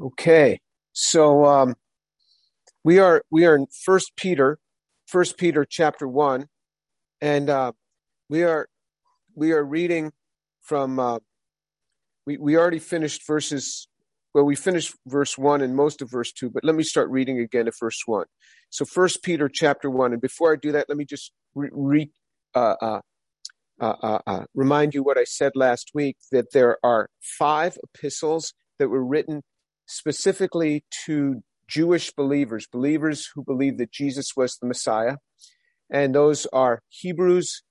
Okay, so um, we are we are in First Peter, First Peter chapter one, and uh, we are we are reading from uh, we we already finished verses. Well, we finished verse one and most of verse two, but let me start reading again at verse one. So, First Peter chapter one, and before I do that, let me just re, re uh, uh, uh, uh, uh remind you what I said last week that there are five epistles that were written specifically to Jewish believers, believers who believe that Jesus was the Messiah. And those are Hebrews,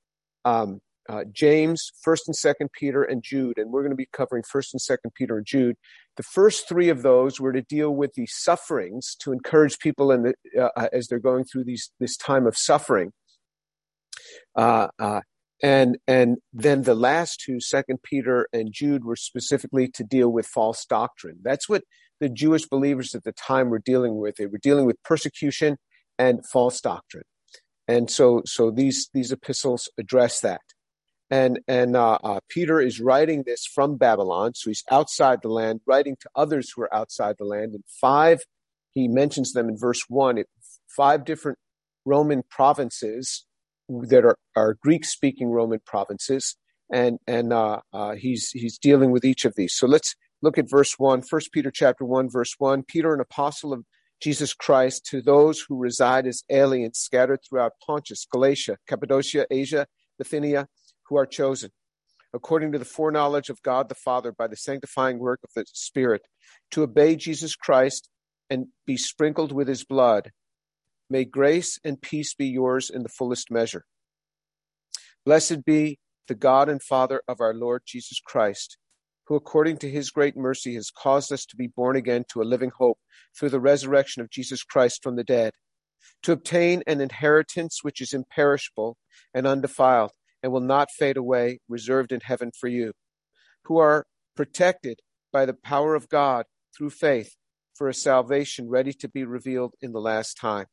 um, uh, James, First and Second Peter, and Jude. And we're going to be covering First and Second Peter and Jude. The first three of those were to deal with the sufferings, to encourage people in the, uh, uh as they're going through these this time of suffering. Uh, uh, and and then the last two, Second Peter and Jude, were specifically to deal with false doctrine. That's what the Jewish believers at the time were dealing with. They were dealing with persecution and false doctrine, and so so these these epistles address that. And and uh, uh, Peter is writing this from Babylon, so he's outside the land, writing to others who are outside the land. And five, he mentions them in verse one. It, five different Roman provinces that are, are Greek speaking Roman provinces, and and uh, uh, he's he's dealing with each of these. So let's look at verse 1, 1 Peter chapter 1, verse 1. Peter, an apostle of Jesus Christ, to those who reside as aliens scattered throughout Pontus, Galatia, Cappadocia, Asia, Bithynia, who are chosen, according to the foreknowledge of God the Father by the sanctifying work of the Spirit, to obey Jesus Christ and be sprinkled with his blood. May grace and peace be yours in the fullest measure. Blessed be the God and Father of our Lord Jesus Christ who according to his great mercy has caused us to be born again to a living hope through the resurrection of Jesus Christ from the dead, to obtain an inheritance which is imperishable and undefiled and will not fade away, reserved in heaven for you, who are protected by the power of God through faith for a salvation ready to be revealed in the last time.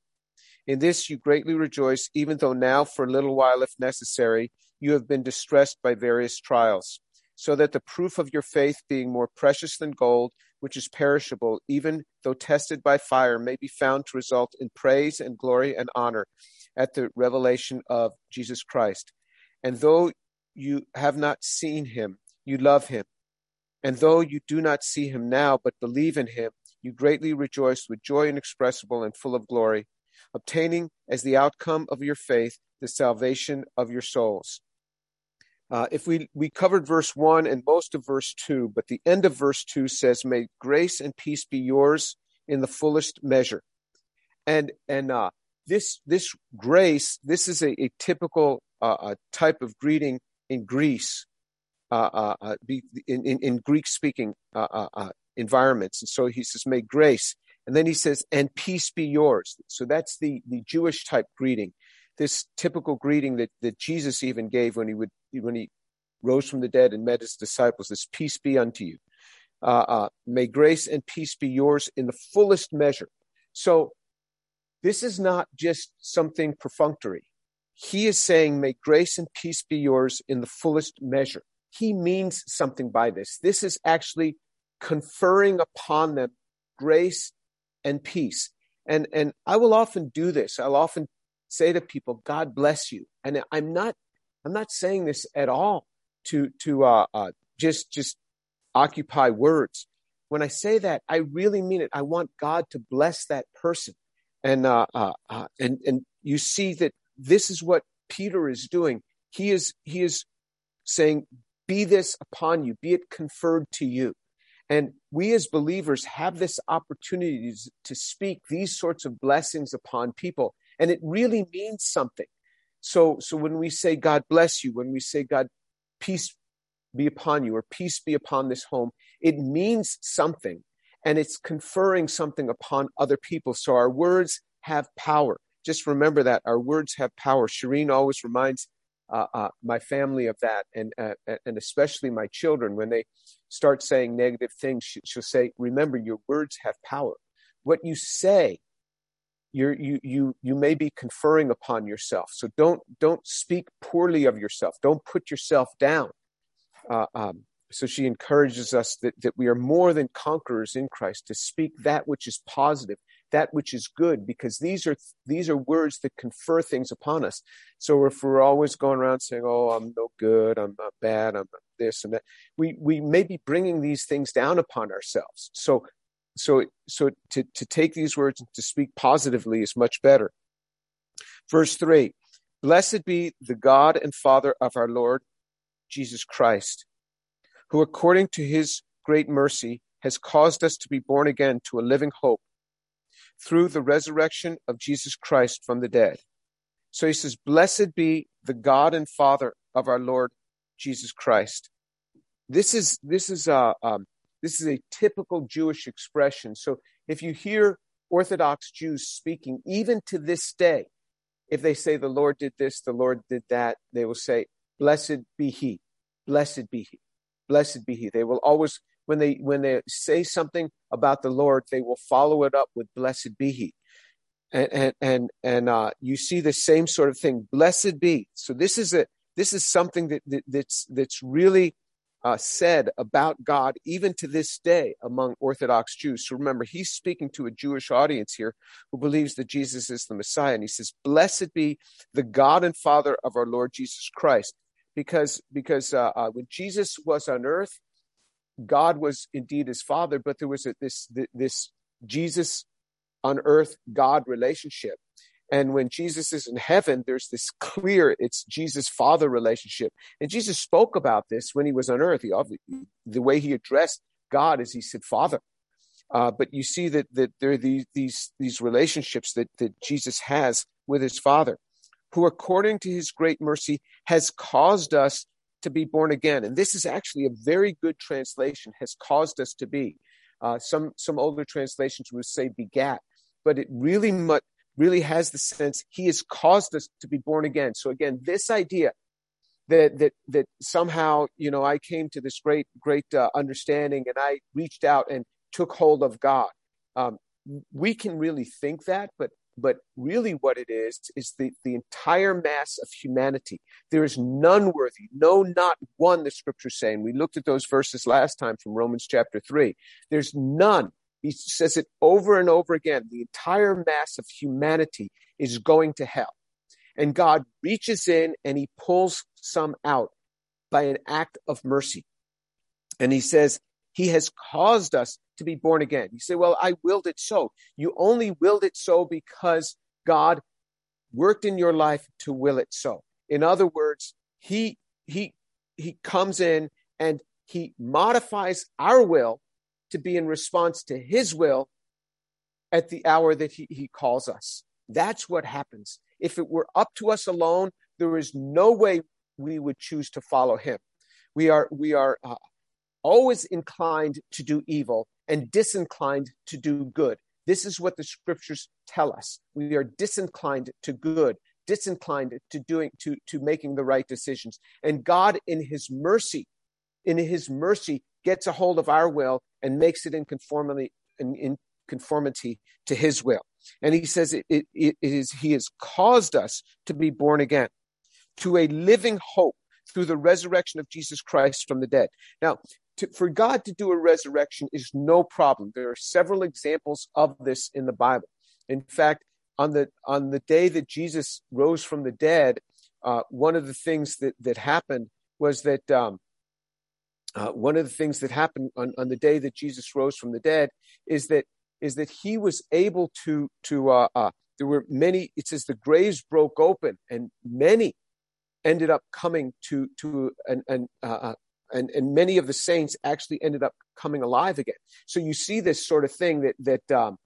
In this you greatly rejoice, even though now, for a little while, if necessary, you have been distressed by various trials so that the proof of your faith, being more precious than gold, which is perishable, even though tested by fire, may be found to result in praise and glory and honor at the revelation of Jesus Christ. And though you have not seen him, you love him. And though you do not see him now, but believe in him, you greatly rejoice with joy inexpressible and full of glory, obtaining as the outcome of your faith the salvation of your souls. Uh, if we we covered verse one and most of verse two, but the end of verse two says, "May grace and peace be yours in the fullest measure." And and uh, this this grace, this is a, a typical uh, type of greeting in Greece, uh, uh, uh, in, in, in Greek speaking environments. And so he says, "May grace," and then he says, "And peace be yours." So that's the the Jewish type greeting this typical greeting that, that Jesus even gave when he would when he rose from the dead and met his disciples. This peace be unto you. Uh, uh, may grace and peace be yours in the fullest measure. So this is not just something perfunctory. He is saying, may grace and peace be yours in the fullest measure. He means something by this. This is actually conferring upon them grace and peace. And, and I will often do this. I'll often say to people, God bless you. And I'm not, I'm not saying this at all to, to, uh, uh, just, just occupy words. When I say that, I really mean it. I want God to bless that person. And, uh, uh, uh and, and you see that this is what Peter is doing. He is, he is saying, be this upon you, be it conferred to you. And we as believers have this opportunity to speak these sorts of blessings upon people and it really means something. So, so when we say God bless you, when we say God peace be upon you or peace be upon this home, it means something and it's conferring something upon other people. So our words have power. Just remember that our words have power. Shireen always reminds uh, uh, my family of that, and uh, and especially my children when they start saying negative things. She'll say, "Remember, your words have power. What you say you're, you you you may be conferring upon yourself. So don't don't speak poorly of yourself. Don't put yourself down. Uh, um, so she encourages us that, that we are more than conquerors in Christ to speak that which is positive, that which is good, because these are these are words that confer things upon us. So if we're always going around saying, "Oh, I'm no good, I'm not bad, I'm this and that," we we may be bringing these things down upon ourselves. So so so to to take these words and to speak positively is much better. Verse three: Blessed be the God and Father of our Lord Jesus Christ who according to his great mercy has caused us to be born again to a living hope through the resurrection of Jesus Christ from the dead. So he says, Blessed be the God and Father of our Lord Jesus Christ. This is this is a um, this is a typical Jewish expression. So if you hear Orthodox Jews speaking, even to this day, if they say the Lord did this, the Lord did that, they will say, "Blessed be He, blessed be He." blessed be he. They will always, when they when they say something about the Lord, they will follow it up with blessed be he. And and and, and uh, you see the same sort of thing. Blessed be. So this is a this is something that, that that's that's really uh, said about God even to this day among Orthodox Jews. So remember, he's speaking to a Jewish audience here who believes that Jesus is the Messiah, and he says, "Blessed be the God and Father of our Lord Jesus Christ." because because uh, uh, when Jesus was on earth, God was indeed his father, but there was a, this this Jesus on earth God relationship. And when Jesus is in heaven, there's this clear, it's Jesus Father relationship. And Jesus spoke about this when he was on earth. He, the way he addressed God is he said, Father. Uh, but you see that, that there are these, these, these relationships that, that Jesus has with his Father who according to his great mercy has caused us to be born again. And this is actually a very good translation, has caused us to be. Uh, some, some older translations would say begat, but it really much, really has the sense he has caused us to be born again. So again, this idea that, that, that somehow, you know, I came to this great, great uh, understanding and I reached out and took hold of God. Um, we can really think that, but but really what it is is the, the entire mass of humanity there is none worthy no not one the scriptures saying we looked at those verses last time from romans chapter 3 there's none he says it over and over again the entire mass of humanity is going to hell and god reaches in and he pulls some out by an act of mercy and he says he has caused us to be born again. You say, well, I willed it so. You only willed it so because God worked in your life to will it so. In other words, he, he, he comes in and he modifies our will to be in response to his will at the hour that he, he calls us. That's what happens. If it were up to us alone, there is no way we would choose to follow him. We are, we are uh, always inclined to do evil and disinclined to do good. This is what the scriptures tell us. We are disinclined to good, disinclined to doing to, to making the right decisions. And God in his mercy, in his mercy, gets a hold of our will and makes it in conformity in, in conformity to his will. And he says it, it, it is he has caused us to be born again to a living hope through the resurrection of Jesus Christ from the dead. Now, to, for God to do a resurrection is no problem. There are several examples of this in the Bible. In fact, on the on the day that Jesus rose from the dead, uh, one of the things that that happened was that um, uh, one of the things that happened on, on the day that Jesus rose from the dead is that is that he was able to to uh, uh there were many. It says the graves broke open and many ended up coming to to an, an uh, uh and, and many of the saints actually ended up coming alive again. So you see this sort of thing that that um,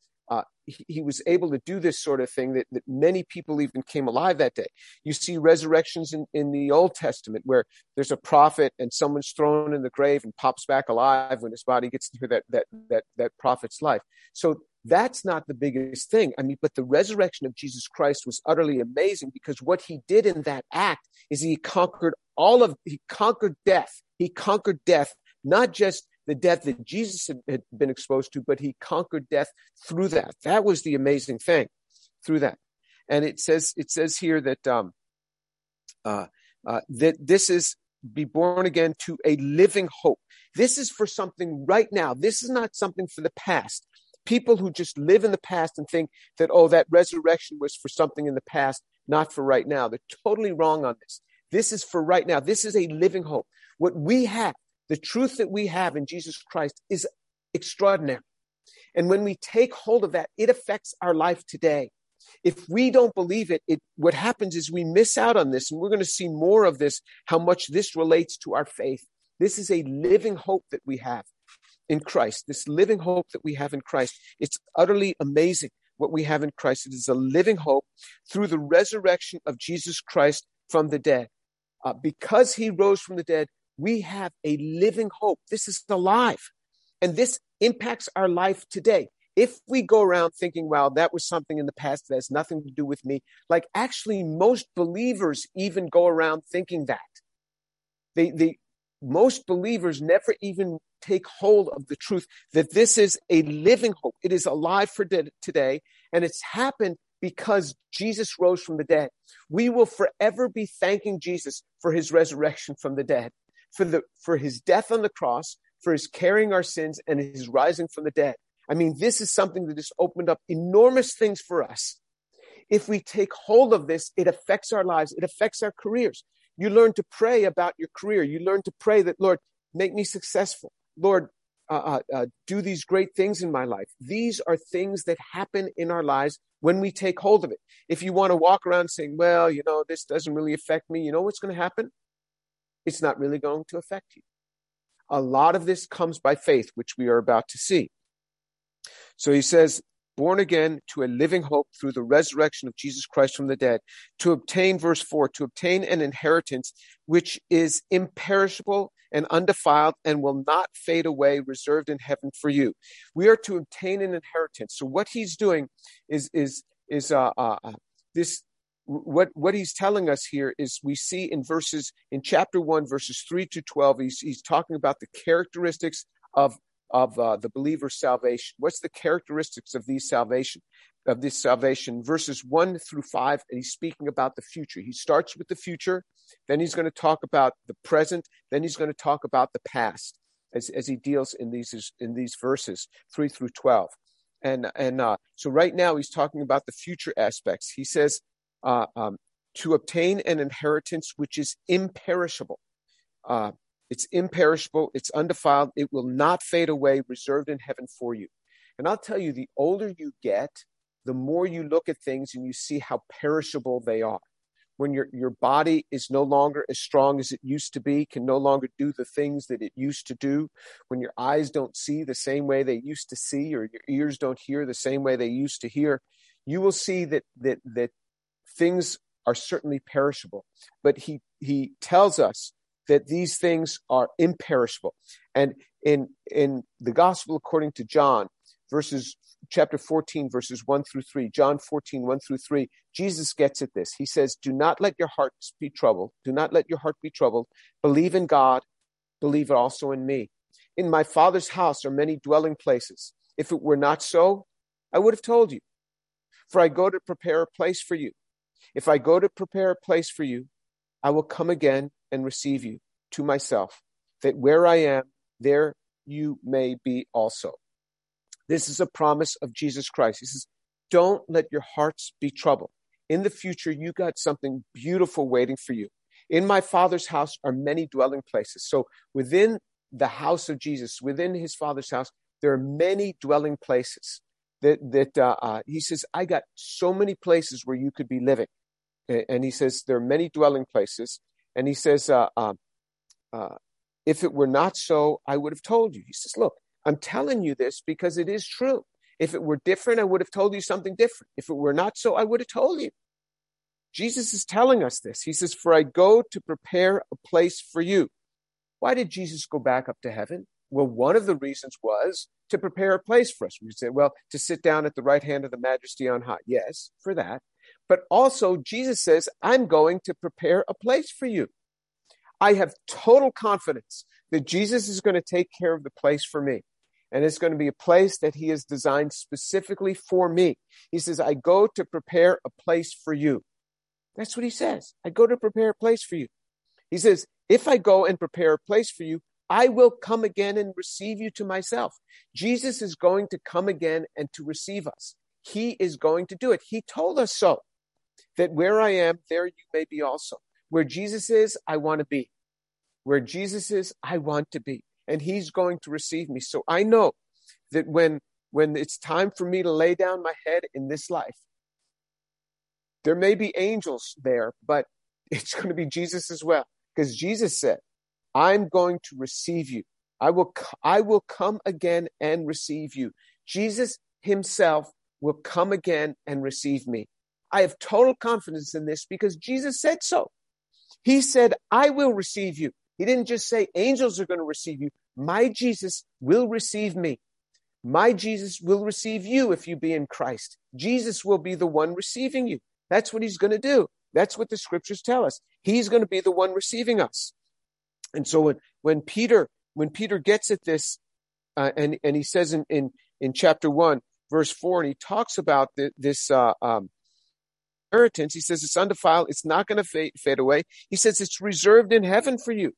he, was able to do this sort of thing that, that many people even came alive that day. You see resurrections in, in the Old Testament where there's a prophet and someone's thrown in the grave and pops back alive when his body gets near that that that that prophet's life. So that's not the biggest thing. I mean, but the resurrection of Jesus Christ was utterly amazing because what he did in that act is he conquered all of he conquered death he conquered death, not just the death that Jesus had been exposed to, but he conquered death through that. That was the amazing thing through that. And it says, it says here that, um, uh, uh, that this is, be born again to a living hope. This is for something right now. This is not something for the past. People who just live in the past and think that, oh, that resurrection was for something in the past, not for right now. They're totally wrong on this. This is for right now. This is a living hope. What we have, the truth that we have in Jesus Christ is extraordinary. And when we take hold of that, it affects our life today. If we don't believe it, it what happens is we miss out on this. And we're going to see more of this, how much this relates to our faith. This is a living hope that we have in Christ, this living hope that we have in Christ. It's utterly amazing what we have in Christ. It is a living hope through the resurrection of Jesus Christ from the dead. Uh, because he rose from the dead, we have a living hope. This is alive. And this impacts our life today. If we go around thinking, well, that was something in the past that has nothing to do with me, like actually most believers even go around thinking that. They, they, most believers never even take hold of the truth that this is a living hope. It is alive for today, and it's happened because Jesus rose from the dead. We will forever be thanking Jesus for his resurrection from the dead, for the for his death on the cross, for his carrying our sins and his rising from the dead. I mean, this is something that has opened up enormous things for us. If we take hold of this, it affects our lives, it affects our careers. You learn to pray about your career. You learn to pray that, Lord, make me successful. Lord, uh, uh, uh, do these great things in my life. These are things that happen in our lives when we take hold of it. If you want to walk around saying, well, you know, this doesn't really affect me, you know what's going to happen? It's not really going to affect you. A lot of this comes by faith, which we are about to see. So he says, born again to a living hope through the resurrection of Jesus Christ from the dead, to obtain, verse 4, to obtain an inheritance which is imperishable and undefiled and will not fade away, reserved in heaven for you. We are to obtain an inheritance. So what he's doing is is is uh, uh, uh this what what he's telling us here is we see in verses in chapter 1 verses 3 to 12 he's he's talking about the characteristics of of uh, the believer's salvation. What's the characteristics of these salvation of this salvation? Verses 1 through 5 and he's speaking about the future. He starts with the future then he's going to talk about the present then he's going to talk about the past as, as he deals in these in these verses 3 through 12 and and uh, so right now he's talking about the future aspects. He says uh, um, to obtain an inheritance which is imperishable. Uh, it's imperishable, it's undefiled, it will not fade away, reserved in heaven for you. And I'll tell you, the older you get, the more you look at things and you see how perishable they are. When your, your body is no longer as strong as it used to be, can no longer do the things that it used to do, when your eyes don't see the same way they used to see, or your ears don't hear the same way they used to hear, you will see that that that things are certainly perishable, but he, he tells us that these things are imperishable. And in, in the gospel according to John, verses chapter 14, verses 1 through 3, John 14, 1 through 3, Jesus gets at this. He says, Do not let your hearts be troubled. Do not let your heart be troubled. Believe in God. Believe also in me. In my Father's house are many dwelling places. If it were not so, I would have told you. For I go to prepare a place for you. If I go to prepare a place for you, I will come again and receive you to myself, that where I am, there you may be also. This is a promise of Jesus Christ. He says, Don't let your hearts be troubled. In the future, you got something beautiful waiting for you. In my Father's house are many dwelling places. So within the house of Jesus, within his Father's house, there are many dwelling places that that uh, uh, he says, I got so many places where you could be living, and he says there are many dwelling places, and he says, uh, um, uh, if it were not so, I would have told you. He says, look, I'm telling you this because it is true. If it were different, I would have told you something different. If it were not so, I would have told you. Jesus is telling us this. He says, For I go to prepare a place for you. Why did Jesus go back up to heaven? Well, one of the reasons was to prepare a place for us. We say, well, to sit down at the right hand of the majesty on high. Yes, for that. But also, Jesus says, I'm going to prepare a place for you. I have total confidence that Jesus is going to take care of the place for me. And it's going to be a place that he has designed specifically for me. He says, I go to prepare a place for you. That's what he says. I go to prepare a place for you. He says, If I go and prepare a place for you, I will come again and receive you to myself. Jesus is going to come again and to receive us. He is going to do it. He told us so that where I am, there you may be also. Where Jesus is, I want to be. Where Jesus is, I want to be. And he's going to receive me. So I know that when, when it's time for me to lay down my head in this life, there may be angels there, but it's going to be Jesus as well. Because Jesus said, I'm going to receive you. I will, I will come again and receive you. Jesus himself will come again and receive me. I have total confidence in this because Jesus said so. He said, I will receive you. He didn't just say angels are going to receive you. My Jesus will receive me. My Jesus will receive you if you be in Christ. Jesus will be the one receiving you. That's what he's going to do. That's what the scriptures tell us. He's going to be the one receiving us. And so when, when Peter, when Peter gets at this, uh, and, and he says in, in, in chapter one, verse four, and he talks about the, this, uh, um, inheritance. He says it's undefiled. It's not going to fade, fade away. He says it's reserved in heaven for you.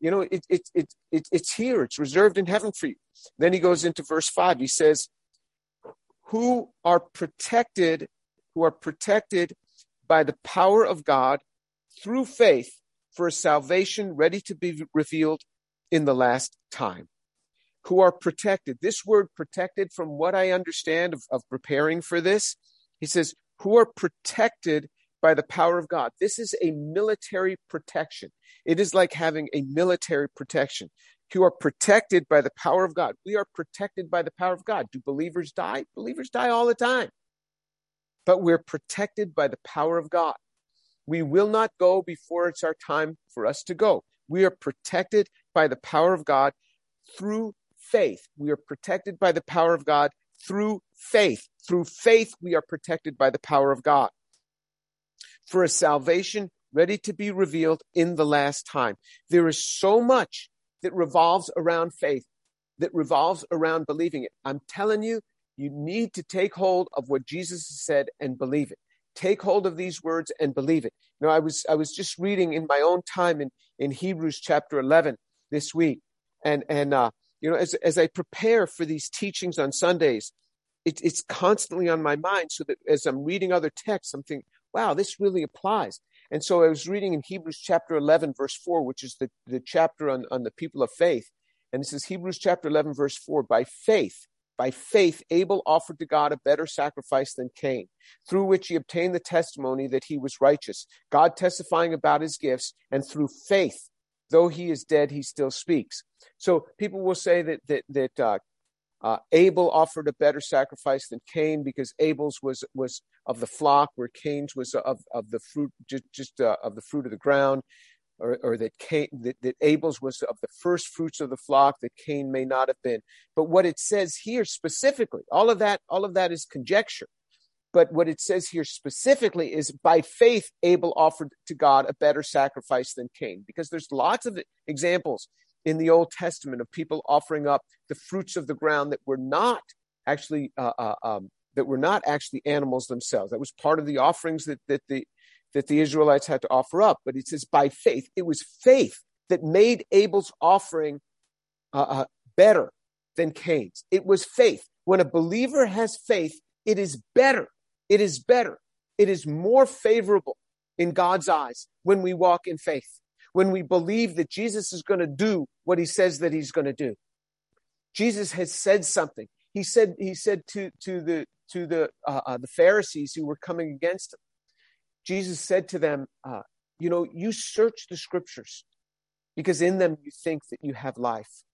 You know, it, it, it, it, it's here. It's reserved in heaven for you. Then he goes into verse five. He says, who are protected, who are protected by the power of God through faith for a salvation ready to be revealed in the last time. Who are protected. This word protected, from what I understand of, of preparing for this, he says, who are protected by the power of God. This is a military protection. It is like having a military protection. Who are protected by the power of God. We are protected by the power of God. Do believers die? Believers die all the time. But we're protected by the power of God. We will not go before it's our time for us to go. We are protected by the power of God through faith. We are protected by the power of God through faith. Through faith, we are protected by the power of God for a salvation ready to be revealed in the last time. There is so much that revolves around faith, that revolves around believing it. I'm telling you, you need to take hold of what Jesus said and believe it take hold of these words and believe it. You know, I was I was just reading in my own time in in Hebrews chapter 11 this week, and and uh, you know, as as I prepare for these teachings on Sundays, it, it's constantly on my mind. So that as I'm reading other texts, I'm thinking, wow, this really applies. And so I was reading in Hebrews chapter 11, verse 4, which is the, the chapter on, on the people of faith. And it says, Hebrews chapter 11, verse 4, by faith, by faith, Abel offered to God a better sacrifice than Cain, through which he obtained the testimony that he was righteous, God testifying about his gifts, and through faith, though he is dead, he still speaks. So people will say that that that uh, uh, Abel offered a better sacrifice than Cain because Abel's was was of the flock, where Cain's was of of the fruit, just just uh, of the fruit of the ground or, or that, Cain, that, that Abel's was of the first fruits of the flock, that Cain may not have been. But what it says here specifically, all of that, all of that is conjecture. But what it says here specifically is by faith, Abel offered to God a better sacrifice than Cain, because there's lots of examples in the Old Testament of people offering up the fruits of the ground that were not actually uh, uh, um, that were not actually animals themselves. That was part of the offerings that that the that the Israelites had to offer up. But it says by faith. It was faith that made Abel's offering uh, uh, better than Cain's. It was faith. When a believer has faith, it is better. It is better. It is more favorable in God's eyes when we walk in faith, when we believe that Jesus is going to do what he says that he's going to do. Jesus has said something. He said, he said to, to the, to the, uh, uh, the Pharisees who were coming against him, Jesus said to them, uh, You know, you search the scriptures because in them you think that you have life.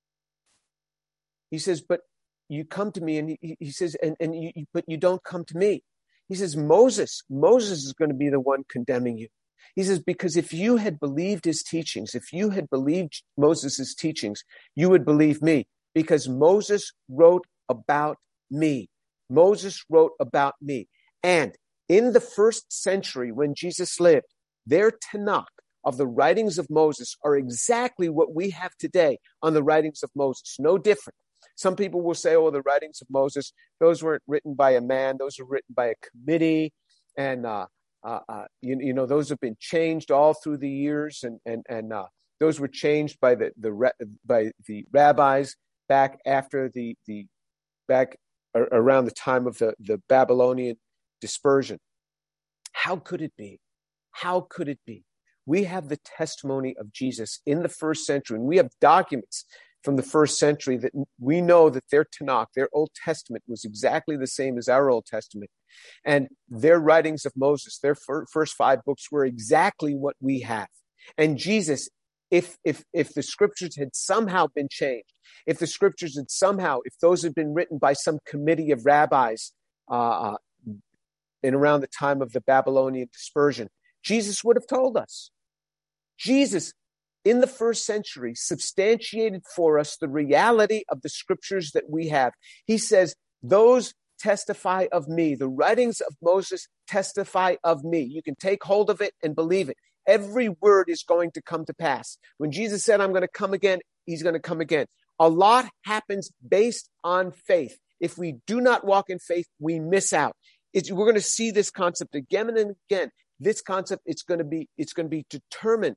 He says, But you come to me, and he, he says, and, and you, but you don't come to me. He says, Moses, Moses is going to be the one condemning you. He says, because if you had believed his teachings, if you had believed Moses' teachings, you would believe me because Moses wrote about me. Moses wrote about me. And in the first century when Jesus lived, their Tanakh of the writings of Moses are exactly what we have today on the writings of Moses, no different. Some people will say, oh, the writings of Moses, those weren't written by a man, those were written by a committee. And, uh, uh, uh, you, you, know, those have been changed all through the years. And, and, and uh, those were changed by the, the by the rabbis back after the the back around the time of the, the Babylonian dispersion. How could it be? How could it be? We have the testimony of Jesus in the first century, and we have documents from the first century that we know that their Tanakh, their Old Testament, was exactly the same as our Old Testament. And their writings of Moses, their fir- first five books, were exactly what we have. And Jesus, if, if, if the scriptures had somehow been changed, if the scriptures had somehow, if those had been written by some committee of rabbis uh, uh in around the time of the Babylonian dispersion, Jesus would have told us. Jesus in the first century substantiated for us the reality of the scriptures that we have. He says, Those testify of me. The writings of Moses testify of me. You can take hold of it and believe it. Every word is going to come to pass. When Jesus said, I'm going to come again, he's going to come again. A lot happens based on faith. If we do not walk in faith, we miss out. It's, we're going to see this concept again and again. This concept, it's going to be, it's going to be determined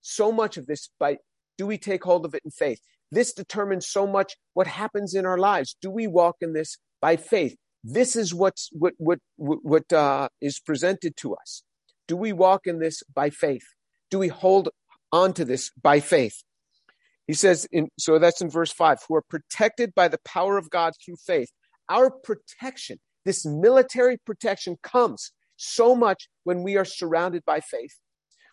so much of this by do we take hold of it in faith? This determines so much what happens in our lives. Do we walk in this by faith? This is what's what what what uh, is presented to us. Do we walk in this by faith? Do we hold on to this by faith? He says in so that's in verse 5, who are protected by the power of God through faith. Our protection, this military protection comes so much when we are surrounded by faith.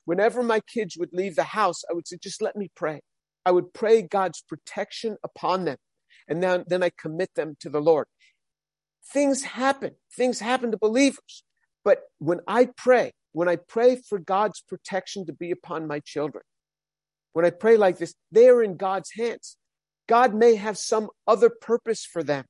Whenever my kids would leave the house, I would say, just let me pray. I would pray God's protection upon them. And then, then I commit them to the Lord. Things happen. Things happen to believers. But when I pray, when I pray for God's protection to be upon my children, when I pray like this, they are in God's hands. God may have some other purpose for them,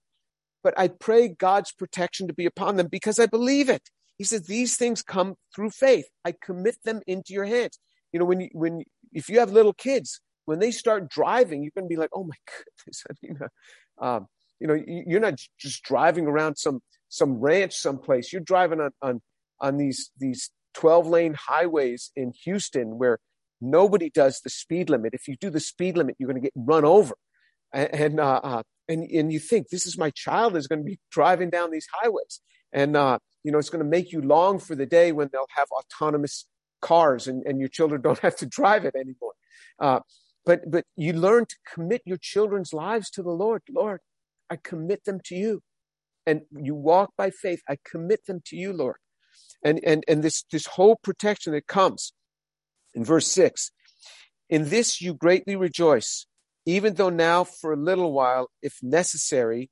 but I pray God's protection to be upon them because I believe it. He says these things come through faith. I commit them into your hands. You know, when you, when if you have little kids, when they start driving, you're going to be like, oh my goodness. I mean, uh, um, you know, you're not just driving around some some ranch someplace. You're driving on on on these these 12 lane highways in Houston where nobody does the speed limit. If you do the speed limit, you're going to get run over. And and uh, uh, and, and you think this is my child is going to be driving down these highways, and uh, you know, it's going to make you long for the day when they'll have autonomous cars and, and your children don't have to drive it anymore. Uh, but, but you learn to commit your children's lives to the Lord. Lord, I commit them to you. And you walk by faith. I commit them to you, Lord. And, and, and this, this whole protection that comes in verse six, in this you greatly rejoice, even though now for a little while, if necessary,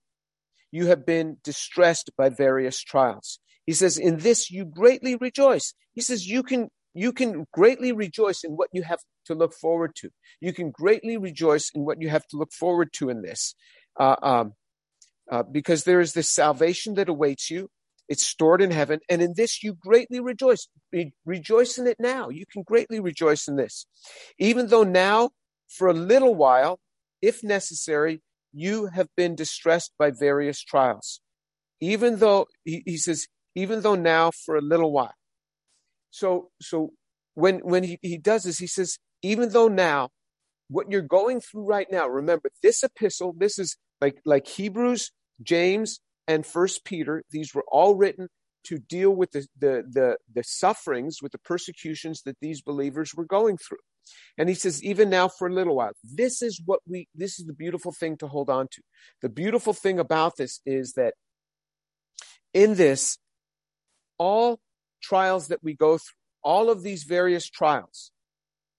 you have been distressed by various trials he says, in this you greatly rejoice. He says, you can, you can greatly rejoice in what you have to look forward to. You can greatly rejoice in what you have to look forward to in this. Uh, um, uh, because there is this salvation that awaits you. It's stored in heaven. And in this you greatly rejoice. Re- rejoice in it now. You can greatly rejoice in this. Even though now, for a little while, if necessary, you have been distressed by various trials. Even though, he, he says, even though now for a little while. So, so when, when he, he does this, he says, even though now, what you're going through right now, remember this epistle, this is like, like Hebrews, James, and First Peter. These were all written to deal with the, the, the, the sufferings, with the persecutions that these believers were going through. And he says, even now for a little while, this is what we, this is the beautiful thing to hold on to. The beautiful thing about this is that in this, all trials that we go through, all of these various trials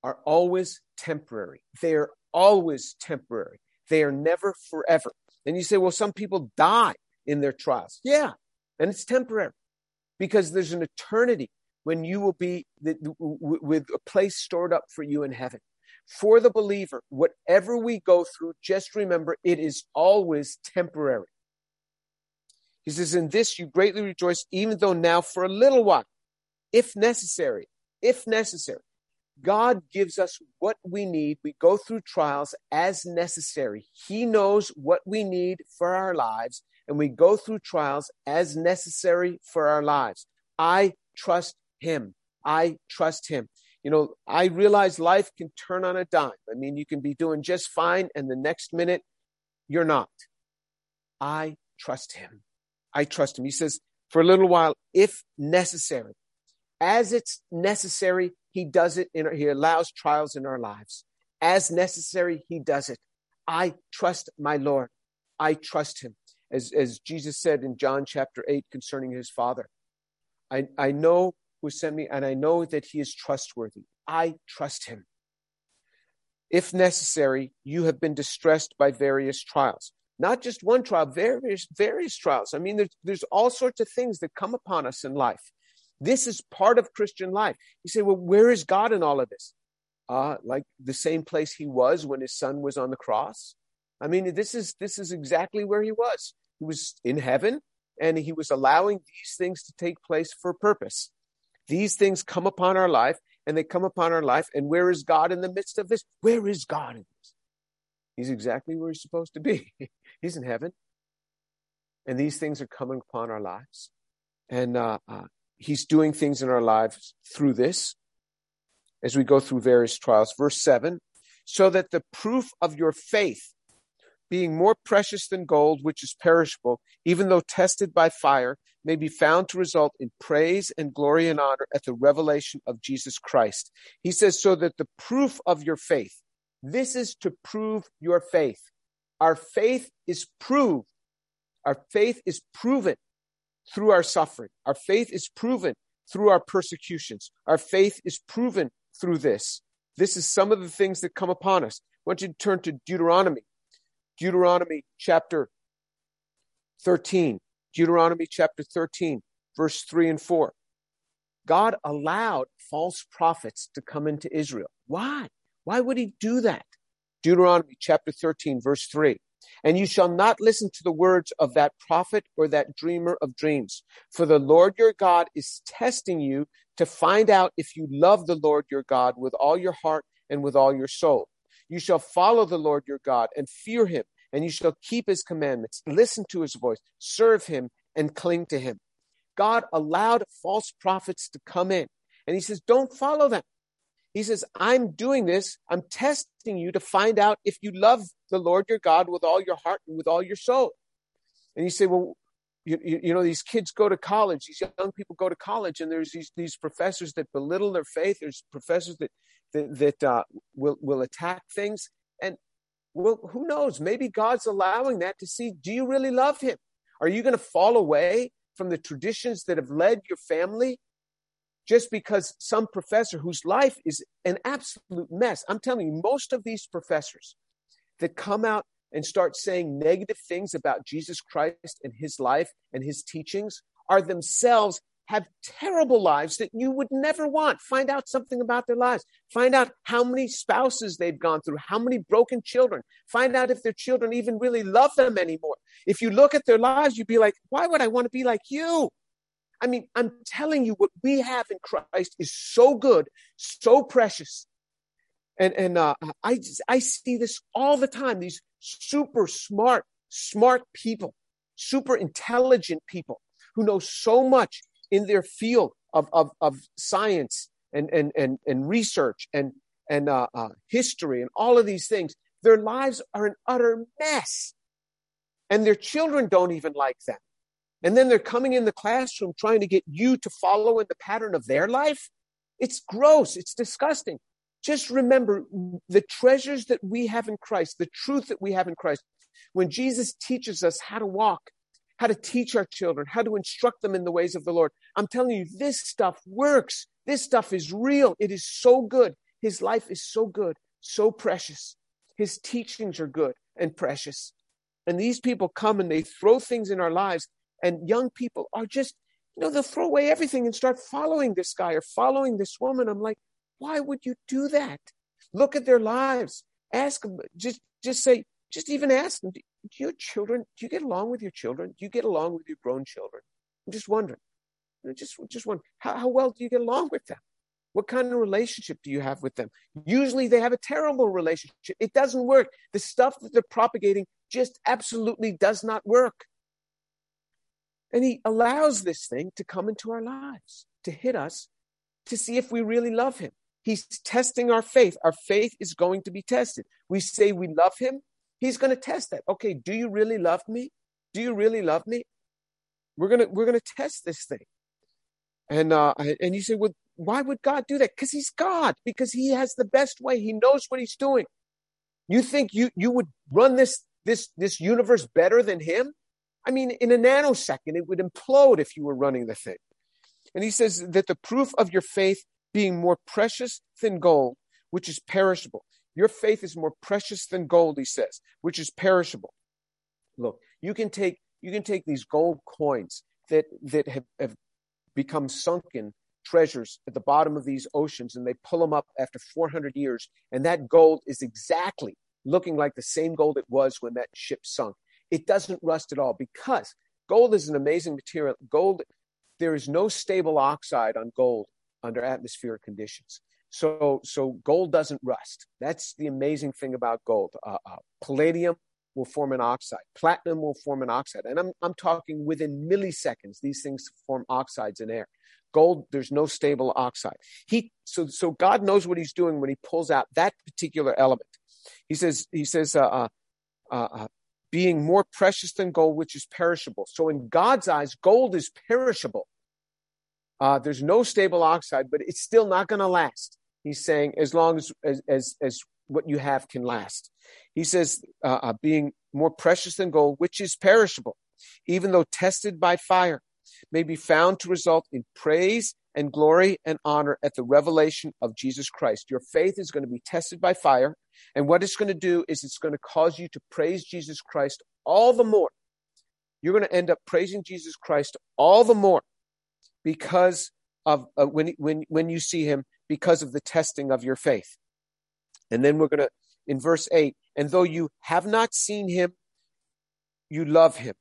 are always temporary. They are always temporary. They are never forever. And you say, well, some people die in their trials. Yeah, and it's temporary because there's an eternity when you will be with a place stored up for you in heaven. For the believer, whatever we go through, just remember it is always temporary. He says, In this you greatly rejoice, even though now for a little while, if necessary, if necessary, God gives us what we need. We go through trials as necessary. He knows what we need for our lives, and we go through trials as necessary for our lives. I trust Him. I trust Him. You know, I realize life can turn on a dime. I mean, you can be doing just fine, and the next minute, you're not. I trust him. I trust him. He says, for a little while, if necessary. As it's necessary, he does it in he allows trials in our lives. As necessary, he does it. I trust my Lord. I trust him. As, as Jesus said in John chapter 8 concerning his father, I, I know who sent me, and I know that he is trustworthy. I trust him. If necessary, you have been distressed by various trials. Not just one trial, various, various trials. I mean, there's, there's all sorts of things that come upon us in life. This is part of Christian life. You say, well, where is God in all of this? Uh, like the same place he was when his son was on the cross. I mean, this is this is exactly where he was. He was in heaven, and he was allowing these things to take place for purpose. These things come upon our life, and they come upon our life. And where is God in the midst of this? Where is God in this? He's exactly where he's supposed to be. he's in heaven, and these things are coming upon our lives, and uh, uh, he's doing things in our lives through this as we go through various trials. Verse 7 so that the proof of your faith, being more precious than gold, which is perishable, even though tested by fire, may be found to result in praise and glory and honor at the revelation of Jesus Christ. He says, so that the proof of your faith, this is to prove your faith. Our faith is proved. Our faith is proven through our suffering. Our faith is proven through our persecutions. Our faith is proven through this. This is some of the things that come upon us. I want you to turn to Deuteronomy, Deuteronomy chapter 13. Deuteronomy chapter 13, verse 3 and 4. God allowed false prophets to come into Israel. Why? Why would he do that? Deuteronomy chapter 13, verse 3. And you shall not listen to the words of that prophet or that dreamer of dreams. For the Lord your God is testing you to find out if you love the Lord your God with all your heart and with all your soul. You shall follow the Lord your God and fear him, and you shall keep his commandments, listen to his voice, serve him, and cling to him. God allowed false prophets to come in, and he says, Don't follow them. He says, I'm doing this. I'm testing you to find out if you love the Lord your God with all your heart and with all your soul. And you say, well, you, you, you, know, these kids go to college, these young people go to college, and there's these, these professors that belittle their faith. There's professors that, that, that uh, will, will attack things. And well, who knows? Maybe God's allowing that to see, do you really love him? Are you going to fall away from the traditions that have led your family just because some professor whose life is an absolute mess. I'm telling you, most of these professors that come out and start saying negative things about Jesus Christ and his life and his teachings are themselves have terrible lives that you would never want. Find out something about their lives. Find out how many spouses they've gone through, how many broken children. Find out if their children even really love them anymore. If you look at their lives, you'd be like, why would I want to be like you? I mean, I'm telling you, what we have in Christ is so good, so precious. And, and uh, I, I see this all the time these super smart, smart people, super intelligent people who know so much in their field of, of, of science and, and, and, and research and, and uh, uh, history and all of these things. Their lives are an utter mess. And their children don't even like them. And then they're coming in the classroom trying to get you to follow in the pattern of their life. It's gross. It's disgusting. Just remember the treasures that we have in Christ, the truth that we have in Christ. When Jesus teaches us how to walk, how to teach our children, how to instruct them in the ways of the Lord, I'm telling you, this stuff works. This stuff is real. It is so good. His life is so good, so precious. His teachings are good and precious. And these people come and they throw things in our lives and young people are just, you know, they'll throw away everything and start following this guy or following this woman. I'm like, why would you do that? Look at their lives. Ask them, just, just say, just even ask them, do your children, do you get along with your children? Do you get along with your grown children? I'm just wondering. Just, just wondering, how, how well do you get along with them? What kind of relationship do you have with them? Usually they have a terrible relationship. It doesn't work. The stuff that they're propagating just absolutely does not work. And he allows this thing to come into our lives, to hit us, to see if we really love him. He's testing our faith. Our faith is going to be tested. We say we love him. He's going to test that. Okay, do you really love me? Do you really love me? We're gonna we're gonna test this thing. And uh and you say, well, why would God do that? Because he's God, because he has the best way. He knows what he's doing. You think you you would run this this this universe better than him? I mean, in a nanosecond, it would implode if you were running the thing. And he says that the proof of your faith being more precious than gold, which is perishable. Your faith is more precious than gold, he says, which is perishable. Look, you can take you can take these gold coins that that have, have become sunken treasures at the bottom of these oceans and they pull them up after 400 years and that gold is exactly looking like the same gold it was when that ship sunk it doesn't rust at all because gold is an amazing material. Gold there is no stable oxide on gold under atmospheric conditions. So so gold doesn't rust. That's the amazing thing about gold. Uh, uh, palladium will form an oxide. Platinum will form an oxide. And I'm, I'm talking within milliseconds these things form oxides in air. Gold there's no stable oxide. He so so god knows what he's doing when he pulls out that particular element. He says he says uh, uh, uh, uh, being more precious than gold which is perishable. So in god's eyes gold is perishable. Uh, there's no stable oxide but it's still not going to last. He's saying as long as as as, as what you have can last. He says uh, uh, being more precious than gold which is perishable even though tested by fire may be found to result in praise and glory and honor at the revelation of Jesus Christ. Your faith is going to be tested by fire. And what it's going to do is it's going to cause you to praise Jesus Christ all the more. You're going to end up praising Jesus Christ all the more because of uh, when, when, when you see him, because of the testing of your faith. And then we're going to, in verse 8, and though you have not seen him, you love him.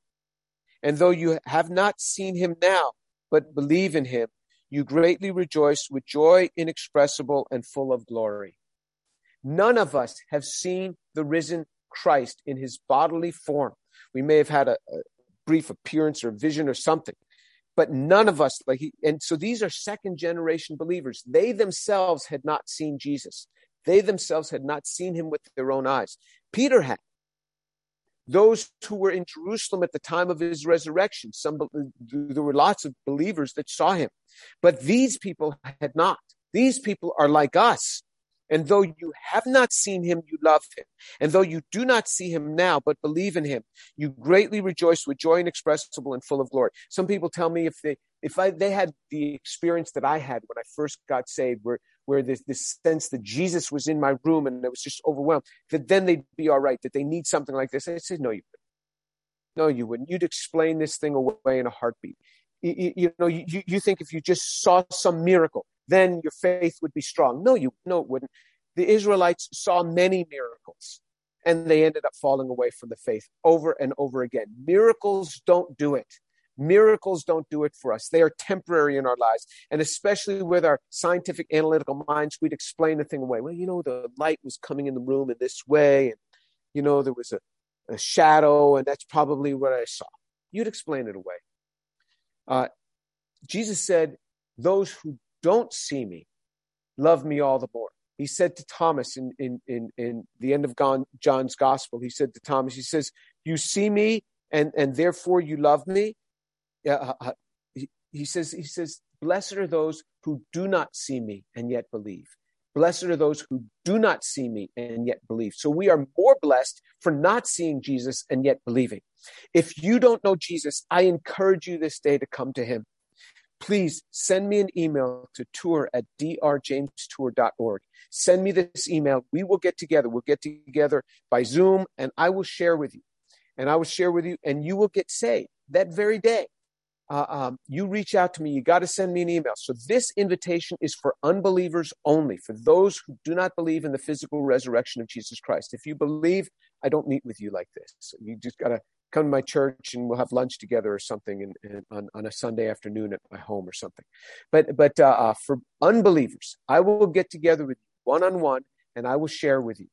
And though you have not seen him now, but believe in him, you greatly rejoice with joy inexpressible and full of glory. None of us have seen the risen Christ in his bodily form. We may have had a, a brief appearance or vision or something, but none of us, like he, and so these are second generation believers. They themselves had not seen Jesus. They themselves had not seen him with their own eyes. Peter had those who were in Jerusalem at the time of his resurrection. Some there were lots of believers that saw him, but these people had not. These people are like us. And though you have not seen him, you love him. And though you do not see him now, but believe in him, you greatly rejoice with joy inexpressible and full of glory. Some people tell me if they if I, they had the experience that I had when I first got saved, where where there's this sense that Jesus was in my room and I was just overwhelmed, that then they'd be all right, that they need something like this. I said, no, you wouldn't. No, you wouldn't. You'd explain this thing away in a heartbeat. You, you know, you, you think if you just saw some miracle, then your faith would be strong. No, you no, it wouldn't. The Israelites saw many miracles and they ended up falling away from the faith over and over again. Miracles don't do it. Miracles don't do it for us. They are temporary in our lives. And especially with our scientific analytical minds, we'd explain the thing away. Well, you know, the light was coming in the room in this way. And, you know, there was a, a shadow, and that's probably what I saw. You'd explain it away. Uh, Jesus said, Those who don't see me love me all the more. He said to Thomas in, in, in, in the end of John's gospel, he said to Thomas, He says, You see me and, and therefore you love me uh, uh, he, he says, he says, blessed are those who do not see me and yet believe. Blessed are those who do not see me and yet believe. So we are more blessed for not seeing Jesus and yet believing. If you don't know Jesus, I encourage you this day to come to him. Please send me an email to tour at drjamestour.org. Send me this email. We will get together. We'll get together by Zoom and I will share with you. And I will share with you and you will get saved that very day uh, um, you reach out to me. You got to send me an email. So this invitation is for unbelievers only, for those who do not believe in the physical resurrection of Jesus Christ. If you believe, I don't meet with you like this. You just got to come to my church and we'll have lunch together or something in, in, on, on a Sunday afternoon at my home or something. But, but uh, uh, for unbelievers, I will get together with you one on one and I will share with you.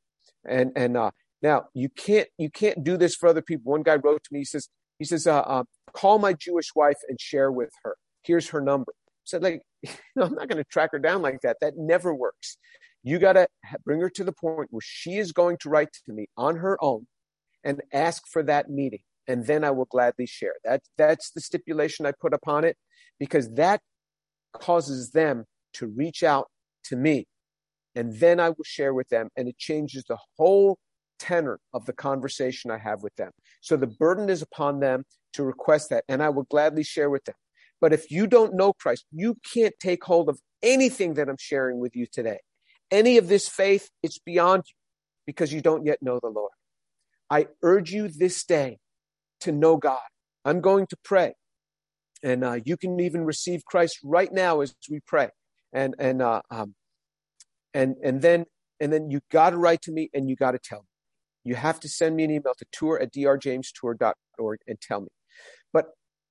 And, and uh, now you can't, you can't do this for other people. One guy wrote to me, he says, he says, uh, uh, call my Jewish wife and share with her. Here's her number. said, like, know, I'm not going to track her down like that. That never works. You got to bring her to the point where she is going to write to me on her own and ask for that meeting. And then I will gladly share. That, that's the stipulation I put upon it because that causes them to reach out to me. And then I will share with them, and it changes the whole tenor of the conversation I have with them. So the burden is upon them to request that, and I will gladly share with them. But if you don't know Christ, you can't take hold of anything that I'm sharing with you today. Any of this faith, it's beyond you because you don't yet know the Lord. I urge you this day to know God. I'm going to pray. And uh, you can even receive Christ right now as we pray. And, and, uh, um, and, and then, and then you got to write to me and you got to tell me. You have to send me an email to tour at drjamestour.org and tell me. But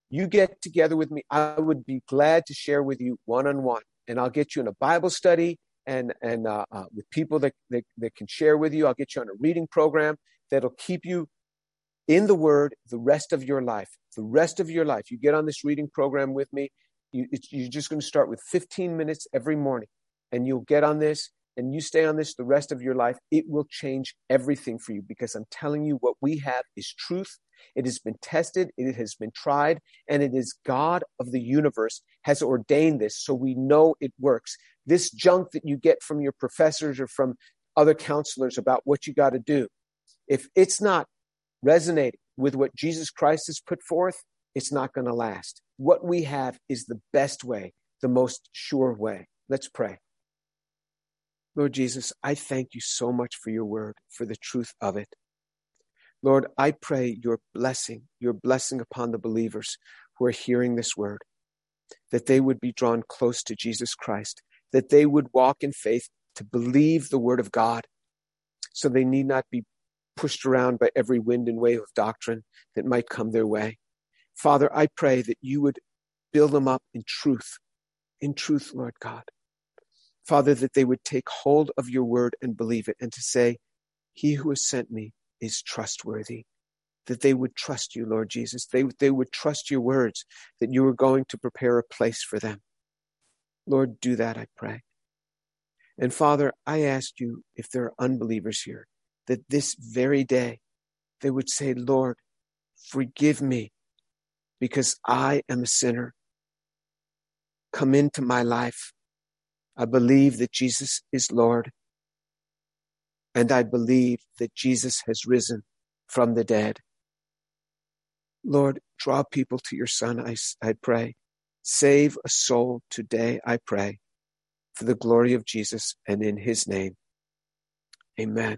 you get together with me. I would be glad to share with you one on one. And I'll get you in a Bible study and, and uh, uh, with people that, that, that can share with you. I'll get you on a reading program that'll keep you in the Word the rest of your life. The rest of your life. You get on this reading program with me. You, you're just going to start with 15 minutes every morning. And you'll get on this and you stay on this the rest of your life. It will change everything for you because I'm telling you what we have is truth. It has been tested, it has been tried, and it is God of the universe has ordained this so we know it works. This junk that you get from your professors or from other counselors about what you got to do, if it's not resonating with what Jesus Christ has put forth, it's not going to last. What we have is the best way, the most sure way. Let's pray. Lord Jesus, I thank you so much for your word, for the truth of it. Lord, I pray your blessing, your blessing upon the believers who are hearing this word, that they would be drawn close to Jesus Christ, that they would walk in faith to believe the word of God, so they need not be pushed around by every wind and wave of doctrine that might come their way. Father, I pray that you would build them up in truth, in truth, Lord God. Father, that they would take hold of your word and believe it and to say, He who has sent me is trustworthy. That they would trust you, Lord Jesus. They, they would trust your words, that you were going to prepare a place for them. Lord, do that, I pray. And Father, I ask you if there are unbelievers here, that this very day they would say, Lord, forgive me because I am a sinner. Come into my life. I believe that Jesus is Lord. And I believe that Jesus has risen from the dead. Lord, draw people to your Son, I, I pray. Save a soul today, I pray, for the glory of Jesus and in his name. Amen.